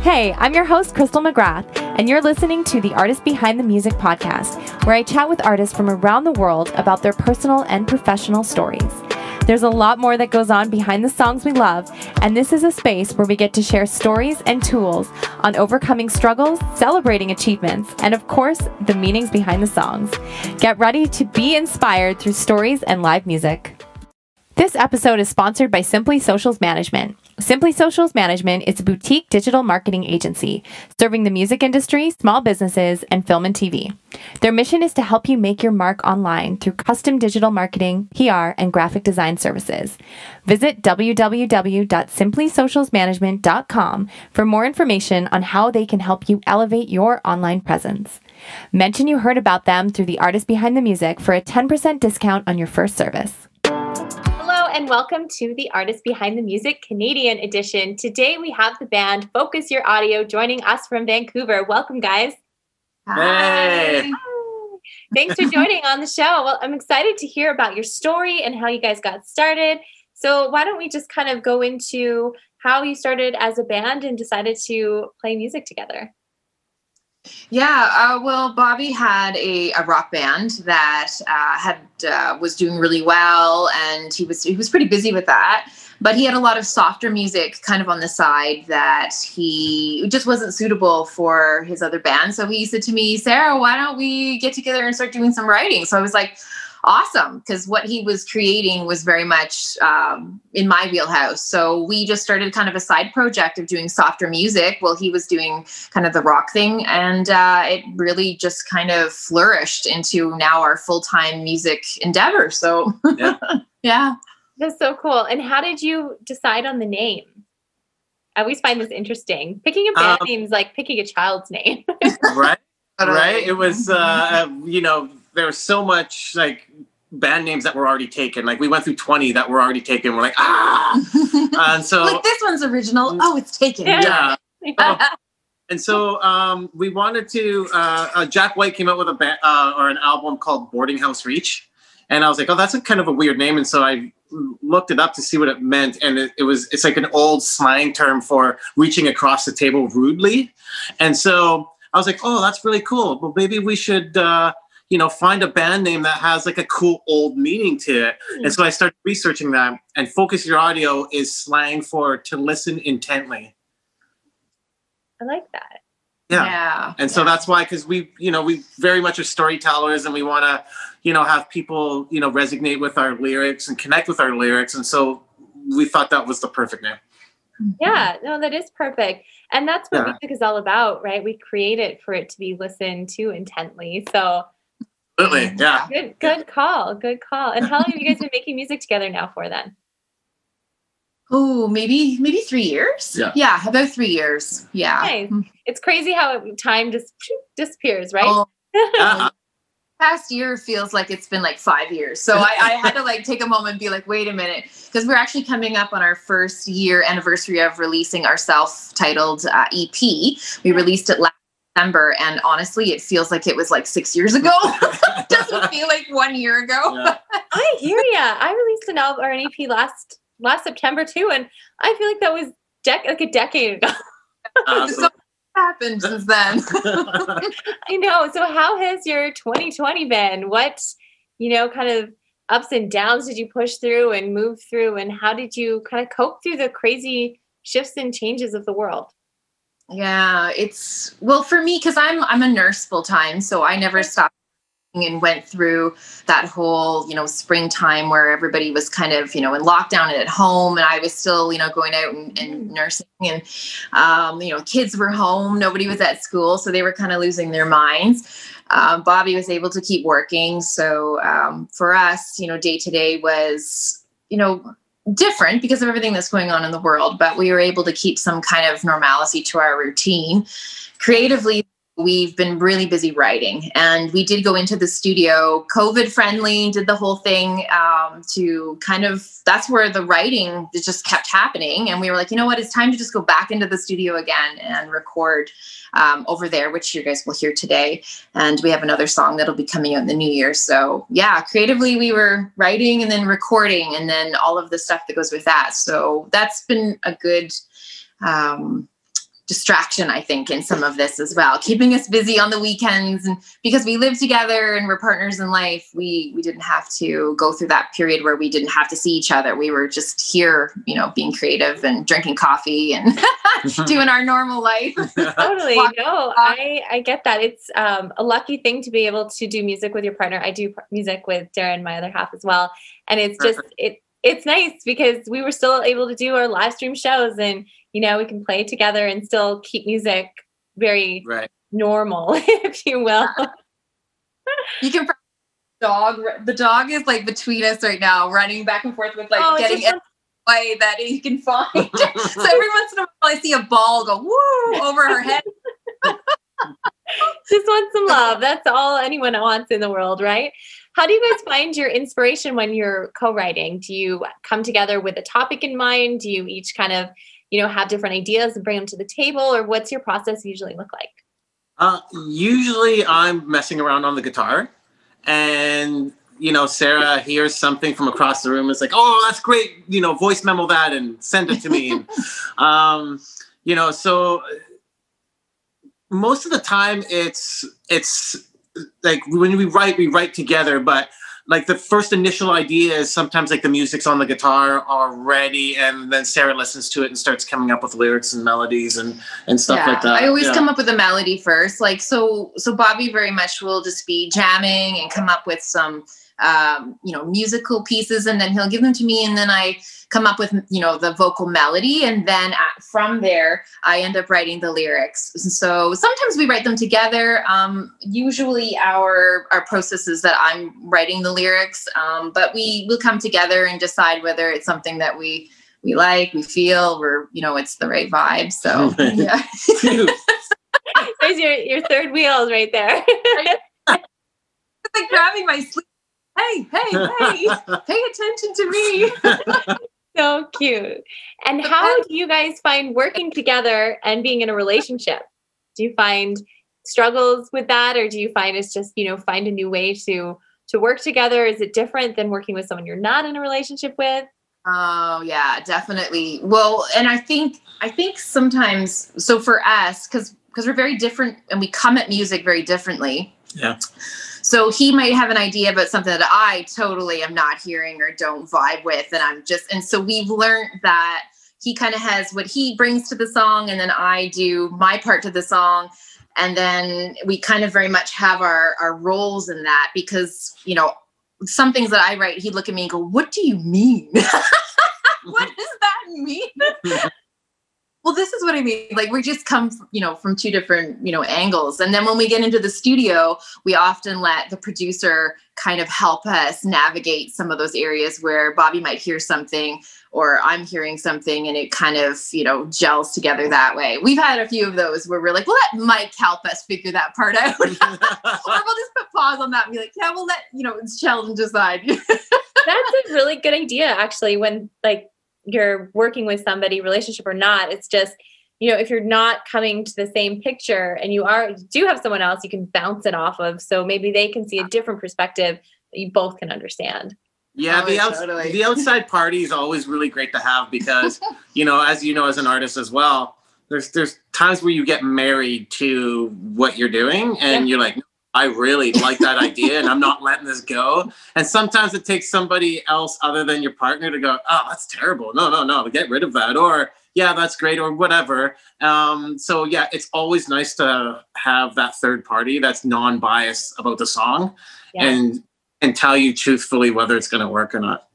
Hey, I'm your host, Crystal McGrath, and you're listening to the Artist Behind the Music podcast, where I chat with artists from around the world about their personal and professional stories. There's a lot more that goes on behind the songs we love, and this is a space where we get to share stories and tools on overcoming struggles, celebrating achievements, and of course, the meanings behind the songs. Get ready to be inspired through stories and live music. This episode is sponsored by Simply Socials Management. Simply Socials Management is a boutique digital marketing agency serving the music industry, small businesses, and film and TV. Their mission is to help you make your mark online through custom digital marketing, PR, and graphic design services. Visit www.simplysocialsmanagement.com for more information on how they can help you elevate your online presence. Mention you heard about them through the artist behind the music for a 10% discount on your first service and welcome to the Artist Behind the Music Canadian edition. Today we have the band Focus Your Audio joining us from Vancouver. Welcome, guys. Hey. Hi. Thanks for joining on the show. Well, I'm excited to hear about your story and how you guys got started. So, why don't we just kind of go into how you started as a band and decided to play music together? Yeah, uh, well, Bobby had a, a rock band that uh, had uh, was doing really well, and he was he was pretty busy with that. But he had a lot of softer music kind of on the side that he just wasn't suitable for his other band. So he said to me, Sarah, why don't we get together and start doing some writing? So I was like, awesome because what he was creating was very much um, in my wheelhouse. So we just started kind of a side project of doing softer music while he was doing kind of the rock thing. And uh, it really just kind of flourished into now our full time music endeavor. So, yeah. yeah. That's so cool. And how did you decide on the name? I always find this interesting. Picking a band um, name is like picking a child's name. right. Right. It was, uh, you know, there was so much like band names that were already taken. Like we went through 20 that were already taken. We're like, ah. and so like this one's original. Oh, it's taken. Yeah. yeah. and so um, we wanted to. Uh, uh, Jack White came out with a band uh, or an album called Boarding House Reach, and I was like, oh, that's a kind of a weird name. And so I looked it up to see what it meant, and it, it was it's like an old slang term for reaching across the table rudely. And so I was like, oh, that's really cool. Well, maybe we should. You know, find a band name that has like a cool old meaning to it. Mm. And so I started researching that. And focus your audio is slang for to listen intently. I like that. Yeah. yeah. And so that's why, because we, you know, we very much are storytellers and we want to, you know, have people, you know, resonate with our lyrics and connect with our lyrics. And so we thought that was the perfect name. Yeah, no, that is perfect. And that's what yeah. music is all about, right? We create it for it to be listened to intently. So Absolutely. Yeah. Good good call. Good call. And how long have you guys been making music together now for then? Oh, maybe maybe three years. Yeah. Yeah, about three years. Yeah. Nice. It's crazy how time just disappears, right? Oh, uh-huh. Past year feels like it's been like five years. So I, I had to like take a moment and be like, wait a minute, because we're actually coming up on our first year anniversary of releasing our self-titled uh, EP. We released it last December, and honestly, it feels like it was like six years ago. Doesn't feel like one year ago. Yeah. I hear ya. I released an album or an EP last last September too, and I feel like that was dec- like a decade ago. so happened since then. I know. So, how has your 2020 been? What you know, kind of ups and downs did you push through and move through, and how did you kind of cope through the crazy shifts and changes of the world? Yeah, it's well for me because I'm I'm a nurse full time, so I never stopped and went through that whole you know springtime where everybody was kind of you know in lockdown and at home and i was still you know going out and, and mm. nursing and um, you know kids were home nobody was at school so they were kind of losing their minds um, bobby was able to keep working so um, for us you know day to day was you know different because of everything that's going on in the world, but we were able to keep some kind of normalcy to our routine. Creatively, we've been really busy writing. And we did go into the studio covid friendly did the whole thing um, to kind of that's where the writing just kept happening. And we were like you know what? It's time to just go back into the studio again and record um, over there which you guys will hear today. And we have another song that'll be coming out in the new year. So yeah creatively we were writing and then recording and then all of the stuff that goes with that. So that's been a good um, distraction i think in some of this as well. Keeping us busy on the weekends and because we live together and we're partners in life we we didn't have to go through that period where we didn't have to see each other. We were just here you know being creative and drinking coffee and doing our normal life. Totally. No i i get that. It's um, a lucky thing to be able to do music with your partner. I do music with darren my other half as well. And it's just it it's nice because we were still able to do our live stream shows and you know we can play together and still keep music very right. normal if you will you can dog the dog is like between us right now running back and forth with like oh, getting it way that he can find so every once in a while i see a ball go woo over her head just want some love that's all anyone wants in the world right how do you guys find your inspiration when you're co-writing? Do you come together with a topic in mind? Do you each kind of, you know, have different ideas and bring them to the table, or what's your process usually look like? Uh, usually, I'm messing around on the guitar, and you know, Sarah hears something from across the room. It's like, oh, that's great. You know, voice memo that and send it to me. and, um, you know, so most of the time, it's it's like when we write, we write together, but like the first initial idea is sometimes like the music's on the guitar already and then sarah listens to it and starts coming up with lyrics and melodies and and stuff yeah, like that i always yeah. come up with a melody first like so so bobby very much will just be jamming and come up with some um, you know musical pieces and then he'll give them to me and then i come up with you know the vocal melody and then at, from there i end up writing the lyrics. So sometimes we write them together. Um, usually our our process is that i'm writing the lyrics um, but we will come together and decide whether it's something that we we like we feel we're you know it's the right vibe. So yeah. There's your your third wheels right there. Like grabbing my sleeve. Hey, hey, hey, pay attention to me. So cute. And how do you guys find working together and being in a relationship? Do you find struggles with that or do you find it's just, you know, find a new way to to work together? Is it different than working with someone you're not in a relationship with? Oh yeah, definitely. Well, and I think I think sometimes so for us cuz because we're very different and we come at music very differently. Yeah. So he might have an idea about something that I totally am not hearing or don't vibe with. And I'm just, and so we've learned that he kind of has what he brings to the song, and then I do my part to the song. And then we kind of very much have our, our roles in that because, you know, some things that I write, he'd look at me and go, What do you mean? what mm-hmm. does that mean? well this is what i mean. Like we just come you know from two different you know angles. And then when we get into the studio we often let the producer kind of help us navigate some of those areas where bobby might hear something or i'm hearing something and it kind of you know gels together that way. We've had a few of those where we're like well let mike help us figure that part out. Or we'll just put pause on that and be like yeah we'll let you know it's sheldon decide. That's a really good idea actually when like you're working with somebody, relationship or not. It's just, you know, if you're not coming to the same picture and you are you do have someone else you can bounce it off of. So maybe they can see a different perspective that you both can understand. Yeah, oh, the, outs- totally. the outside party is always really great to have because, you know, as you know, as an artist as well, there's there's times where you get married to what you're doing and yeah. you're like, I really like that idea and I'm not letting this go. And sometimes it takes somebody else other than your partner to go, oh, that's terrible. No, no, no, get rid of that. Or, yeah, that's great, or whatever. Um, so, yeah, it's always nice to have that third party that's non biased about the song yeah. and and tell you truthfully whether it's going to work or not.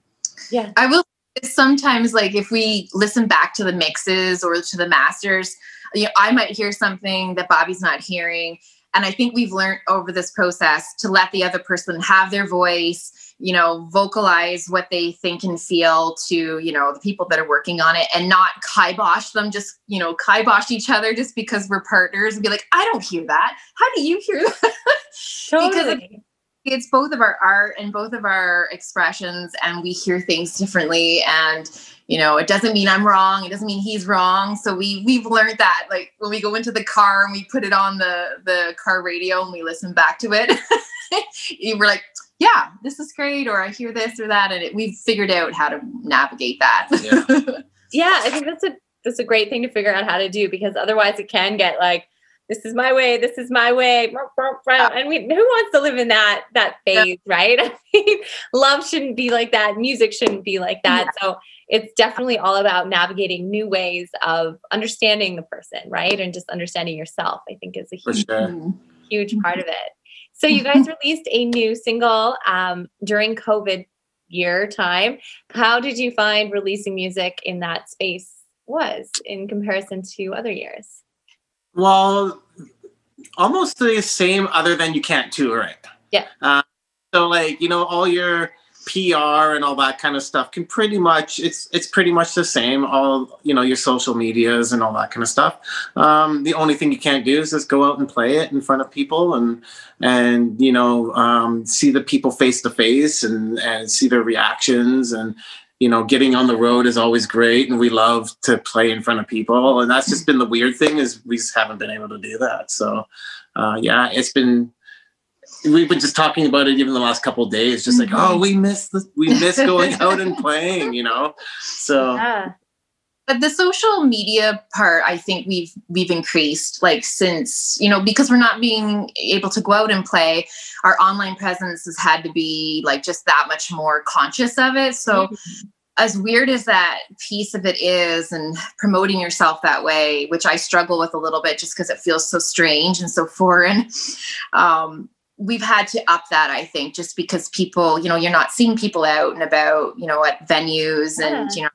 Yeah. I will sometimes, like, if we listen back to the mixes or to the masters, you know, I might hear something that Bobby's not hearing and I think we've learned over this process to let the other person have their voice, you know, vocalize what they think and feel to, you know, the people that are working on it and not kibosh them, just, you know, kibosh each other just because we're partners and be like, I don't hear that. How do you hear that? Totally. because it's both of our art and both of our expressions and we hear things differently. And you know it doesn't mean i'm wrong it doesn't mean he's wrong. So we we've learned that like when we go into the car and we put it on the the car radio and we listen back to it we're like yeah this is great or i hear this or that and it, we've figured out how to navigate that. Yeah. yeah i think that's a that's a great thing to figure out how to do because otherwise it can get like this is my way this is my way and we who wants to live in that that phase yeah. right? I mean, love shouldn't be like that music shouldn't be like that. Yeah. so it's definitely all about navigating new ways of understanding the person right? And just understanding yourself i think is a huge, sure. huge part of it. So you guys released a new single um, during covid year time. How did you find releasing music in that space was in comparison to other years well, almost the same, other than you can't tour it. Yeah. Uh, so, like you know, all your PR and all that kind of stuff can pretty much it's it's pretty much the same. All you know, your social medias and all that kind of stuff. Um, the only thing you can't do is just go out and play it in front of people and and you know um, see the people face to face and and see their reactions and you know, getting on the road is always great, and we love to play in front of people. And that's just been the weird thing is we just haven't been able to do that. So, uh, yeah, it's been. We've been just talking about it even the last couple days, just like, oh, we miss the, we miss going out and playing, you know. So, yeah. but the social media part, I think we've we've increased like since you know because we're not being able to go out and play our online presence has had to be like just that much more conscious of it. So, mm-hmm. As weird as that piece of it is, and promoting yourself that way, which I struggle with a little bit just because it feels so strange and so foreign. Um, we've had to up that i think just because people you know you're not seeing people out and about you know at venues yeah. and you know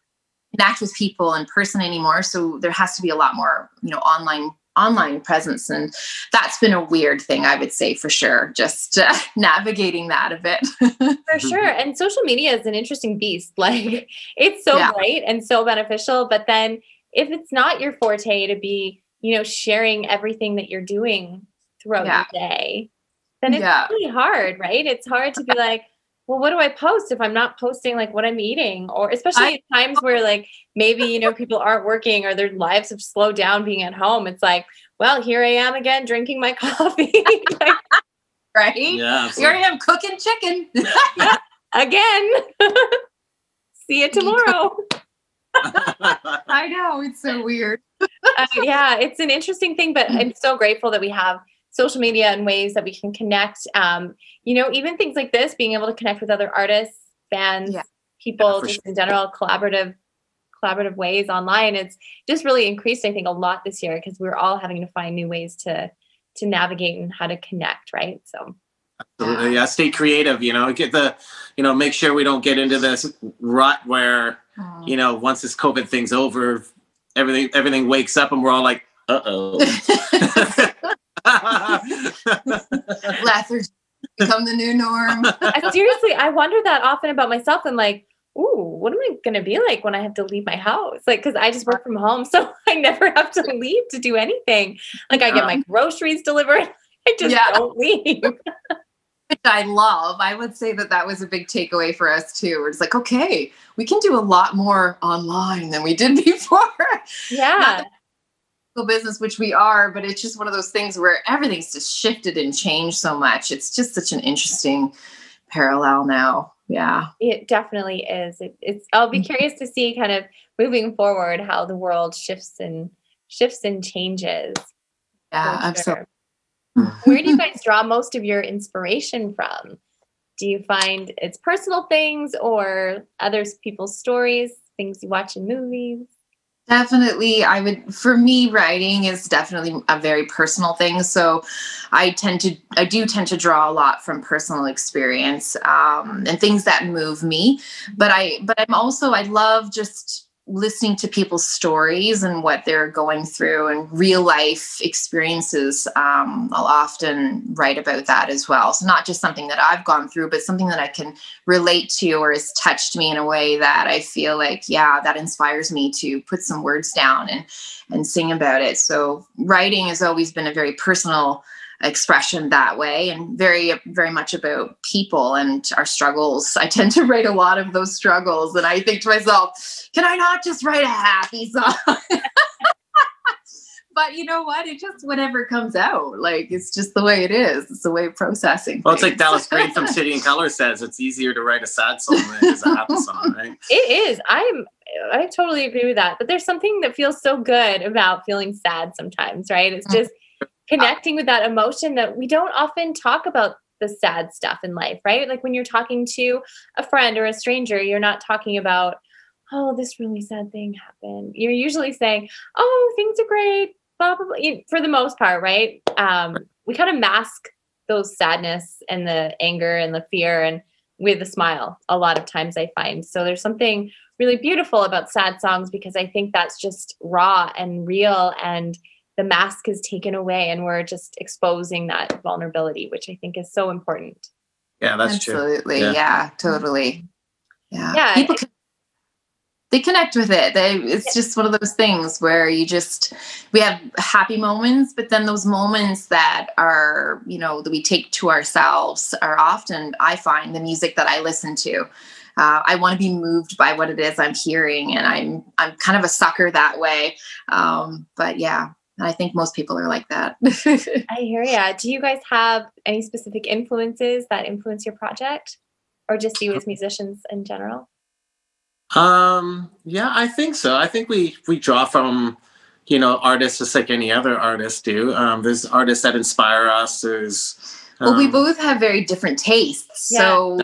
connect with people in person anymore so there has to be a lot more you know online online presence and that's been a weird thing i would say for sure just uh, navigating that a bit for sure and social media is an interesting beast like it's so yeah. great and so beneficial but then if it's not your forte to be you know sharing everything that you're doing throughout yeah. the day then it's yeah. really hard right it's hard to be like well, what do I post if I'm not posting like what I'm eating? Or especially I, times where like maybe, you know, people aren't working or their lives have slowed down being at home. It's like, well, here I am again drinking my coffee. like, right? Yeah. Here I am cooking chicken. again. See you tomorrow. I know. It's so weird. Uh, yeah, it's an interesting thing, but I'm so grateful that we have social media and ways that we can connect. Um, you know, even things like this, being able to connect with other artists, bands, yeah. people, yeah, just sure. in general, collaborative collaborative ways online. It's just really increased, I think, a lot this year because we're all having to find new ways to to navigate and how to connect, right? So Absolutely. Yeah. Stay creative, you know, get the, you know, make sure we don't get into this rut where, you know, once this COVID thing's over, everything, everything wakes up and we're all like, uh oh. Lethargy become the new norm. Seriously, I wonder that often about myself. I'm like, ooh, what am I going to be like when I have to leave my house? Like, because I just work from home, so I never have to leave to do anything. Like, I get my groceries delivered. I just yeah. don't leave. Which I love. I would say that that was a big takeaway for us too. It's like, okay, we can do a lot more online than we did before. Yeah business, which we are, but it's just one of those things where everything's just shifted and changed so much. It's just such an interesting parallel now. Yeah. It definitely is. It, it's I'll be mm-hmm. curious to see kind of moving forward how the world shifts and shifts and changes. Yeah, absolutely. Where do you guys draw most of your inspiration from? Do you find it's personal things or other people's stories, things you watch in movies? Definitely, I would. For me, writing is definitely a very personal thing. So, I tend to, I do tend to draw a lot from personal experience um, and things that move me. But I, but I'm also, I love just listening to people's stories and what they're going through and real life experiences um, i'll often write about that as well. So not just something that i've gone through but something that i can relate to or has touched me in a way that i feel like yeah that inspires me to put some words down and and sing about it. So writing has always been a very personal expression that way and very very much about people and our struggles. I tend to write a lot of those struggles and i think to myself can i not just write a happy song? But you know what? It just whatever comes out like it's just the way it is. It's the way of processing well it's like dallas green from city and color says it's easier to write a sad song than it is a happy song right? It is. I'm I totally agree with that. But there's something that feels so good about feeling sad sometimes, right? It's mm. just connecting with that emotion that we don't often talk about the sad stuff in life, right? Like when you're talking to a friend or a stranger, you're not talking about, oh, this really sad thing happened. You're usually saying, oh, things are great, blah, blah, blah. For the most part, right? Um, we kind of mask those sadness and the anger and the fear and with a smile a lot of times I find. So there's something really beautiful about sad songs because I think that's just raw and real and the mask is taken away and we're just exposing that vulnerability, which I think is so important. Yeah, that's Absolutely. true. Yeah. yeah, totally. Yeah. Yeah. People can, they connect with it. They it's just one of those things where you just we have happy moments, but then those moments that are, you know, that we take to ourselves are often I find the music that I listen to. Uh, I want to be moved by what it is I'm hearing, and I'm I'm kind of a sucker that way. Um, but yeah, and I think most people are like that. I hear ya. Do you guys have any specific influences that influence your project or just you as musicians in general? Um, yeah, I think so. I think we we draw from you know artists just like any other artists do. Um, there's artists that inspire us. There's um, well, we both have very different tastes, Yeah, so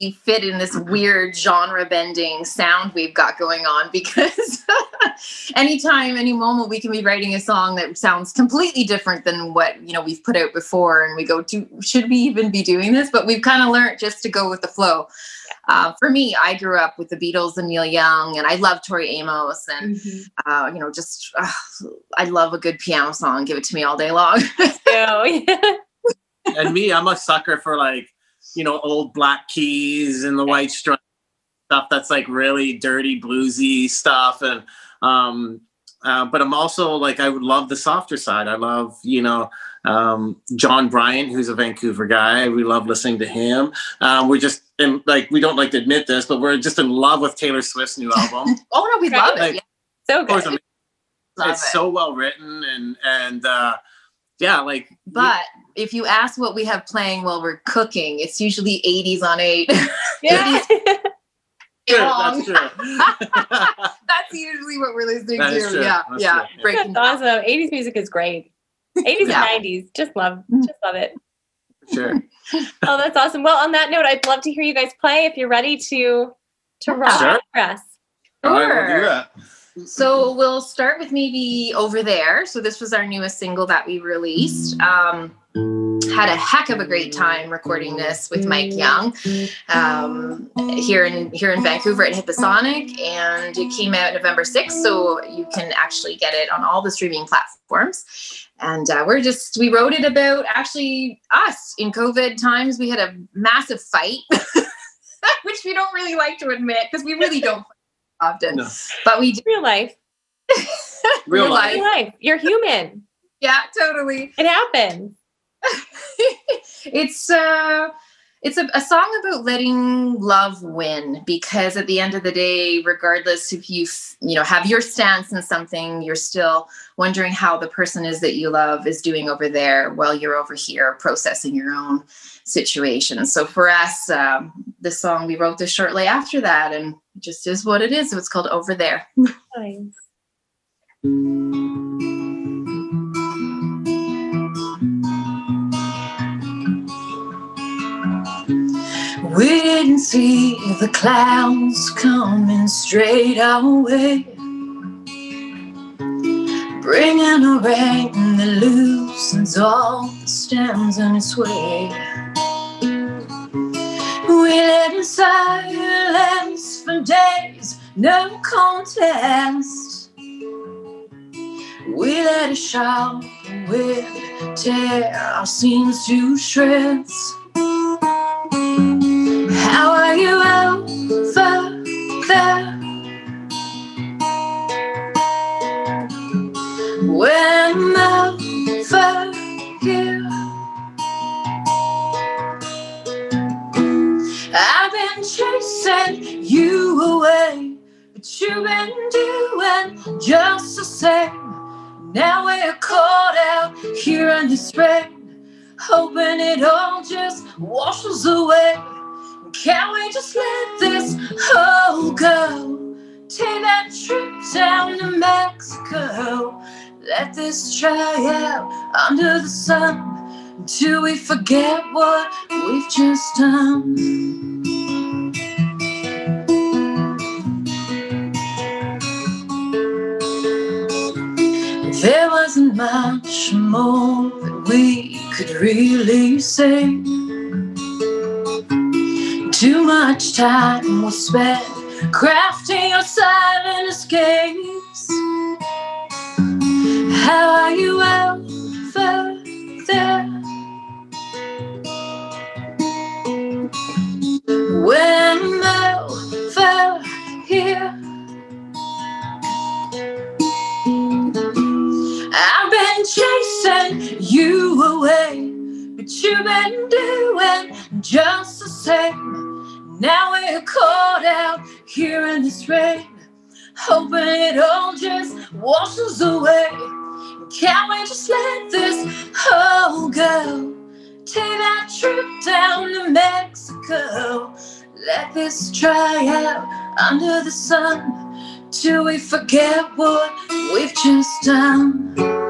that's True. we fit in this weird genre bending sound we've got going on because anytime any moment we can be writing a song that sounds completely different than what you know we've put out before and we go to should we even be doing this but we've kind of learned just to go with the flow uh, for me i grew up with the beatles and neil young and i love tori amos and uh, you know just uh, i love a good piano song give it to me all day long So, yeah. and me, I'm a sucker for like you know old black keys and the white stripe stuff that's like really dirty bluesy stuff and um uh, but I'm also like I would love the softer side. I love you know um, Jon Bryant, who's a Vancouver guy. We love listening to him. Um, we're just in, like we don't like to admit this, but we're just in love with Taylor Swift's new album. oh no we Right. love it Like, yeah, so good. I mean, love it's it. so well written and and uh, yeah, like But if you ask what we have playing while we're cooking, it's usually 80s on 8. Yeah. True, Wrong. that's true. That's usually what we're listening That to. is true. Yeah, That's yeah. true. Breaking That's awesome. 80s music is great. 80s Yeah. and 90s. Just love, just love it. sure. Oh, that's awesome. Well, on that note, I'd love to hear you guys play if you're ready to to rock Sure. for us. All right, we'll do Sure. that. So we'll start with maybe over there. So this was our newest single that we released. Um, had a heck of a great time recording this with Mike Young um, here in here in Vancouver at Hipposonic, and it came out November sixth. So you can actually get it on all the streaming platforms. And uh, we're just we wrote it about actually us in COVID times. We had a massive fight, which we don't really like to admit because we really don't often, No. but we do. Real life. Real Real life. Real life. You're human. Yeah, totally. It happens. it's uh it's a, a song about letting love win because at the end of the day regardless if you you know have your stance in something you're still wondering how the person is that you love is doing over there while you're over here processing your own situation so for us um, this song we wrote this shortly after that and it just is what it is so it's called over there Nice. We didn't see the clouds coming straight our way. Bringing a rain that loosens all the stems in its way. Days, no contest. We let it shout with tear our scenes to shreds. How are you over there? When I'm over here, I've been chasing you you've been doing just the same. Now we're caught out here in this rain, hoping it all just washes away. Can we just let this whole go? Take that trip down to Mexico. Let this try out under the sun until we forget what we've just done. Much more that we could really say. Too much time was spent crafting our silent escapes. How are you ever you've been doing just the same. Now we're caught out here in this rain, hoping it all just washes away. Can't we just let this whole go? Take that trip down to Mexico. Let this try out under the sun till we forget what we've just done.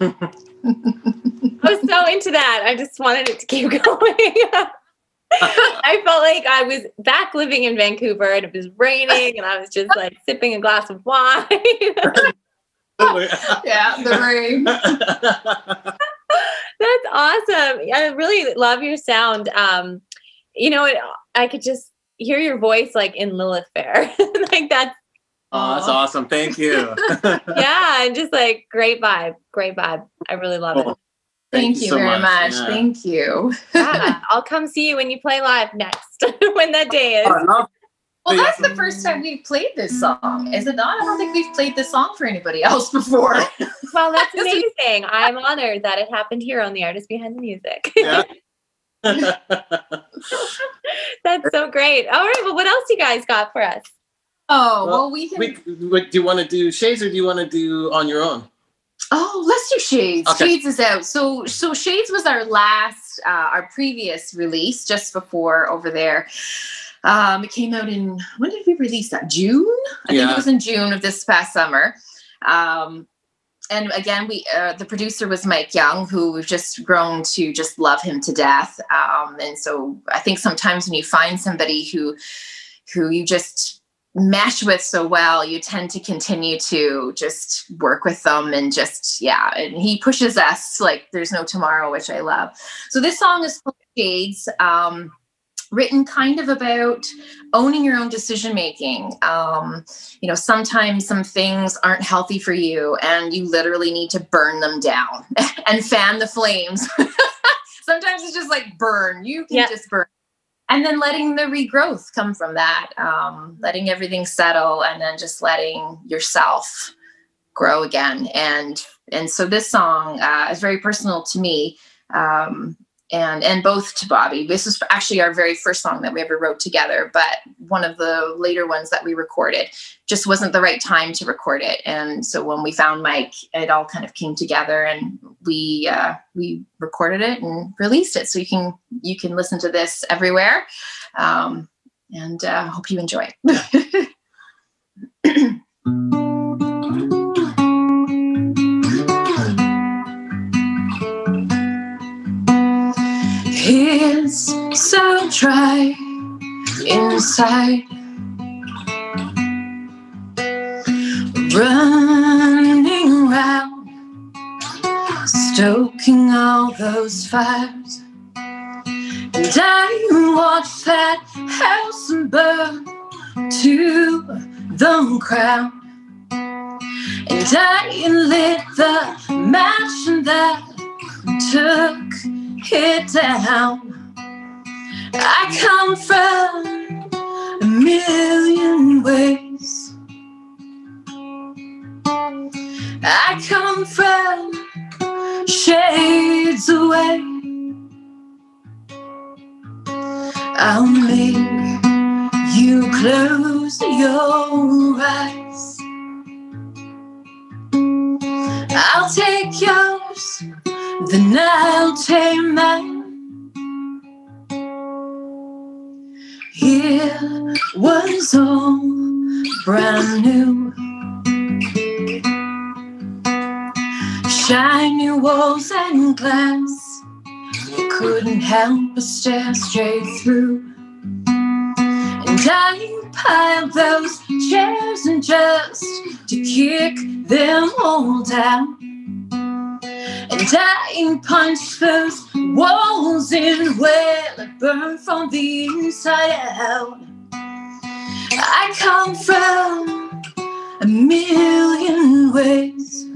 I was so into that. I just wanted it to keep going. I felt like I was back living in Vancouver and it was raining and I was just like sipping a glass of wine. Yeah, the rain. That's awesome. I really love your sound. Um, you know, it, I could just hear your voice like in Lilith Fair. like that's oh, that's awesome. Thank you. yeah, and just like great vibe, great vibe. I really love it. Cool. Thank, you so very much. Yeah. Thank you. Yeah, I'll come see you when you play live next, when that day is. Oh, I love- Well, that's the first time we've played this song, is it not? I don't think we've played this song for anybody else before. Well, that's amazing. I'm honored that it happened here on the Artist Behind the Music. Yeah. that's so great. All right, well, what else you guys got for us? Oh, Well, well, we can. we, do you want to do shades or do you want to do on your own? Oh, let's do Shades. Okay. Shades is out. So, so Shades was our last, uh, our previous release just before over there. Um, it came out in when did we release that? June. I think it was in June of this past summer. Um, and again, we uh, the producer was Mike Young, who we've just grown to just love him to death. Um, and so I think sometimes when you find somebody who who you just mesh with so well, you tend to continue to just work with them and just yeah. And he pushes us like there's no tomorrow, which I love. So this song is called Shades. Um, written kind of about owning your own decision making um, you know sometimes some things aren't healthy for you and you literally need to burn them down and fan the flames sometimes it's just like burn you can Yeah. just burn and then letting the regrowth come from that um, letting everything settle and then just letting yourself grow again. And and so this song uh, is very personal to me. Um, and and both to Bobby. This is actually our very first song that we ever wrote together, but one of the later ones that we recorded just wasn't the right time to record it. And so when we found Mike, it all kind of came together, and we uh, we recorded it and released it. So you can you can listen to this everywhere, um, and uh, hope you enjoy it. It's so dry inside. Running round, stoking all those fires. And I watch that house burn to the ground. And I lit the match that took it down. I come from a million ways. I come from shades away. I'll make you close your eyes. I'll take yours, then I'll take. It was all brand new. Shiny walls and glass. Couldn't help but stare straight through. And I piled those chairs and just to kick them all down. And I punched those walls in where I burned from the inside out. I come from a million ways.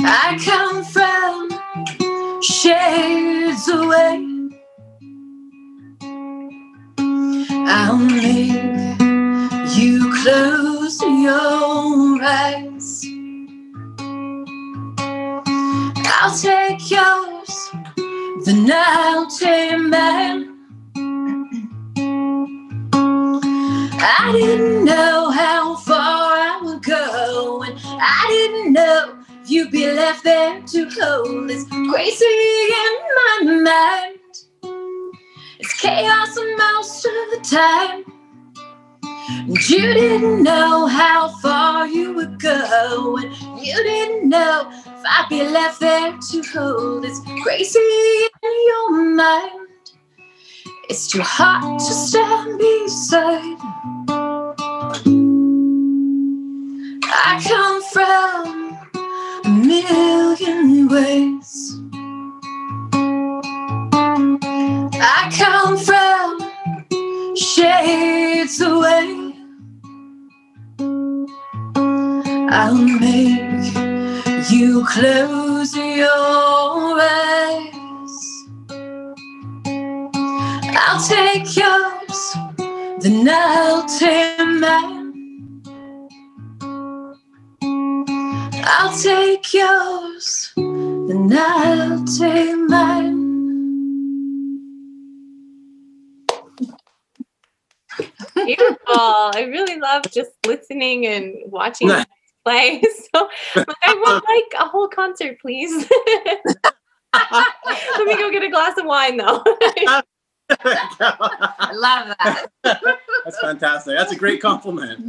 I come from shades away. I'll make you close your then I'll take. I didn't know how far I would go, and I didn't know you'd be left there to hold this crazy in my mind. It's chaos most of the time. And you didn't know how far you would go, and you didn't know if I'd be left there to hold It's crazy in your mind. It's too hot to stand beside. I come from a million ways. I'll make you close your eyes. I'll take yours, then I'll take mine. I'll take yours, then I'll take mine. Beautiful. I really love just listening and watching you guys play. So I want like a whole concert, please. Let me go get a glass of wine though. I love that. That's fantastic. That's a great compliment.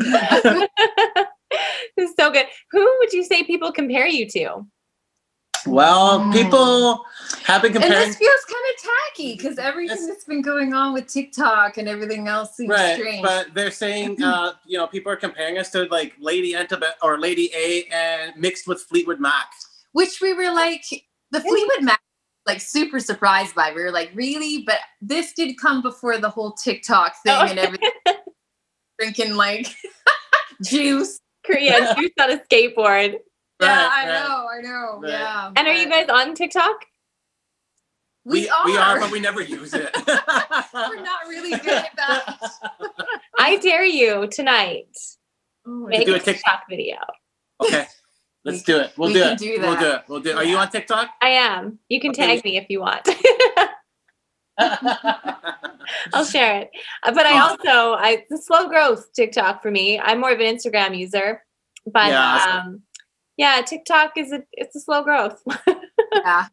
it's so good. Who would you say people compare you to? Well, people have been And this feels kind of because everything It's- that's been going on with TikTok and everything else seems Right, strange. but they're saying, uh, you know, people are comparing us to like Lady Antebellum or Lady A and mixed with Fleetwood Mac. Which we were like, the Fleetwood Mac, like super surprised by. We were like, really? But this did come before the whole TikTok thing Oh. and everything. Drinking like juice. Korean juice on a skateboard. yeah, Right, I right. know, I know. Right. Yeah. And are you guys on TikTok? We, are. we are, but we never use it. We're not really good at that. I dare you tonight. Oh, Make do a a Tik- TikTok video. Okay, let's do it. We'll we do can it. do We'll do it. We'll do it. Are you on TikTok? I am. You can Okay. tag me if you want. I'll share it. Uh, But I also, I it's a slow growth TikTok for me. I'm more of an Instagram user, but Yeah, um, yeah, TikTok is a it's a slow growth. yeah.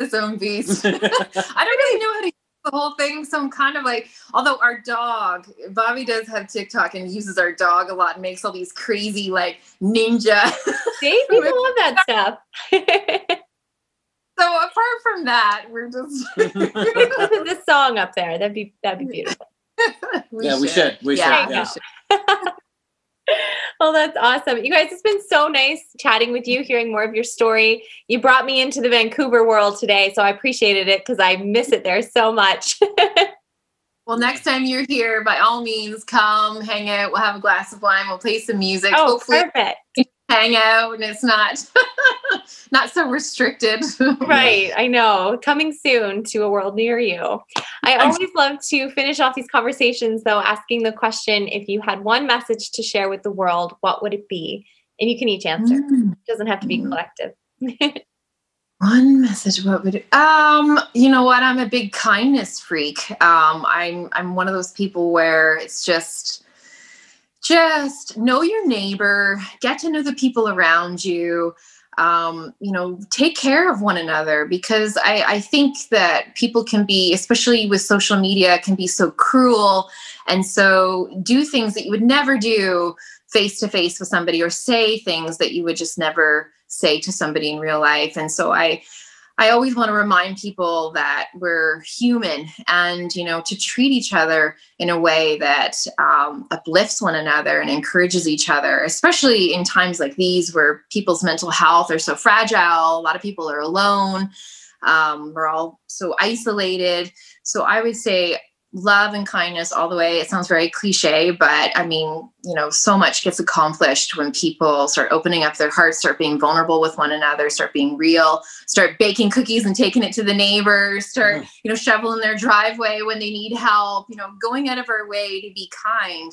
Its own beast. I don't really know how to use the whole thing. So I'm kind of like, although our dog, Bobby does have TikTok and uses our dog a lot and makes all these crazy like ninja. See, people love that stuff. so apart from that, we're just put this song up there. That'd be that'd be beautiful. we yeah, should. we should. We yeah, should. Yeah. We should. Well, that's awesome. You guys, it's been so nice chatting with you, hearing more of your story. You brought me into the Vancouver world today, so I appreciated it because I miss it there so much. well, next time you're here, by all means, come hang out. We'll have a glass of wine. We'll play some music. Oh, Hopefully, perfect hang out and it's not not so restricted. Right i know. Coming soon to a world near you. I always love to finish off these conversations though asking the question if you had one message to share with the world what would it be? And you can each answer. Mm. it doesn't have to be mm. collective. One message what would it, um you know what? I'm a big kindness freak. Um i'm i'm one of those people where it's just just know your neighbor, get to know the people around you. Um, you know, take care of one another because I, I think that people can be, especially with social media, can be so cruel and so do things that you would never do face to face with somebody or say things that you would just never say to somebody in real life. And so I, I always want to remind people that we're human and, you know, to treat each other in a way that um, uplifts one another and encourages each other, especially in times like these where people's mental health are so fragile. A lot of people are alone. Um, we're all so isolated. So I would say love and kindness all the way. It sounds very cliche, but I mean, you know, so much gets accomplished when people start opening up their hearts, start being vulnerable with one another, start being real, start baking cookies and taking it to the neighbors, start, mm-hmm. you know, shoveling their driveway when they need help, you know, going out of our way to be kind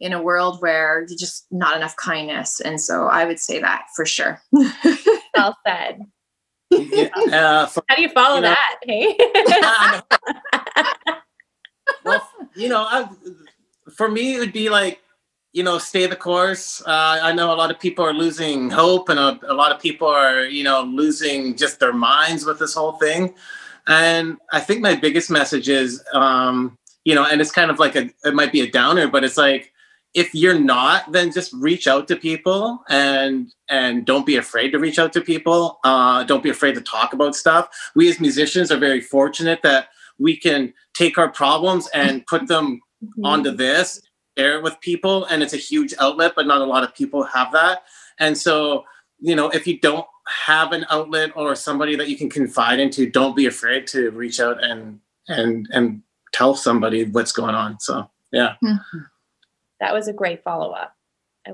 in a world where there's just not enough kindness. And so I would say that for sure. well said. Yeah, uh, for, How do you follow you know, that? Hey. you know, I, for me, it would be like, you know, stay the course. Uh, I know a lot of people are losing hope, and a, a, lot of people are, you know, losing just their minds with this whole thing. And I think my biggest message is, um, you know, and it's kind of like a, it might be a downer, but it's like, if you're not, then just reach out to people and and don't be afraid to reach out to people. Uh, don't be afraid to talk about stuff. We as musicians are very fortunate that we can take our problems and put them mm-hmm. onto this, share it with people, and it's a huge outlet, but not a lot of people have that. And so, you know, if you don't have an outlet or somebody that you can confide into, don't be afraid to reach out and and and tell somebody what's going on. So yeah. Mm-hmm. That was a great follow up.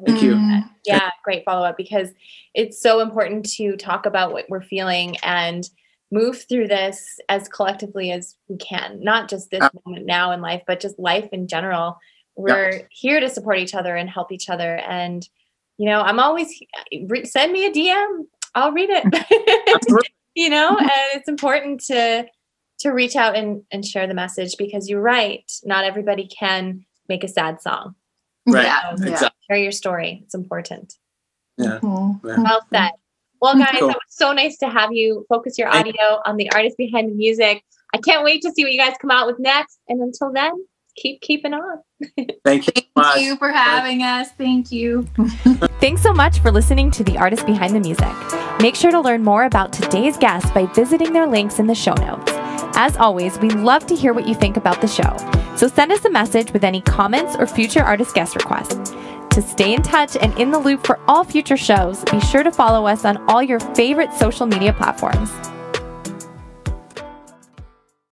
Thank you. Yeah, great follow up because it's so important to talk about what we're feeling and move through this as collectively as we can, not just this moment now in life, but just life in general. We're here to support each other and help each other. And, you know, I'm always re- send me a DM, I'll read it. you know, and it's important to to reach out and, and share the message because you're right. Not everybody can make a sad song. Right. Yeah. Exactly. Share your story. It's important. Yeah. Mm-hmm. yeah. Well said. Well, guys, cool. it was so nice to have you focus your audio on the artist behind the music. I can't wait to see what you guys come out with next. And until then, keep keeping on. Thank you. Thank you for having us. Thank you. Thanks so much for listening to The Artist Behind the Music. Make sure to learn more about today's guest by visiting their links in the show notes. As always, we love to hear what you think about the show. So send us a message with any comments or future artist guest requests. To stay in touch and in the loop for all future shows, be sure to follow us on all your favorite social media platforms.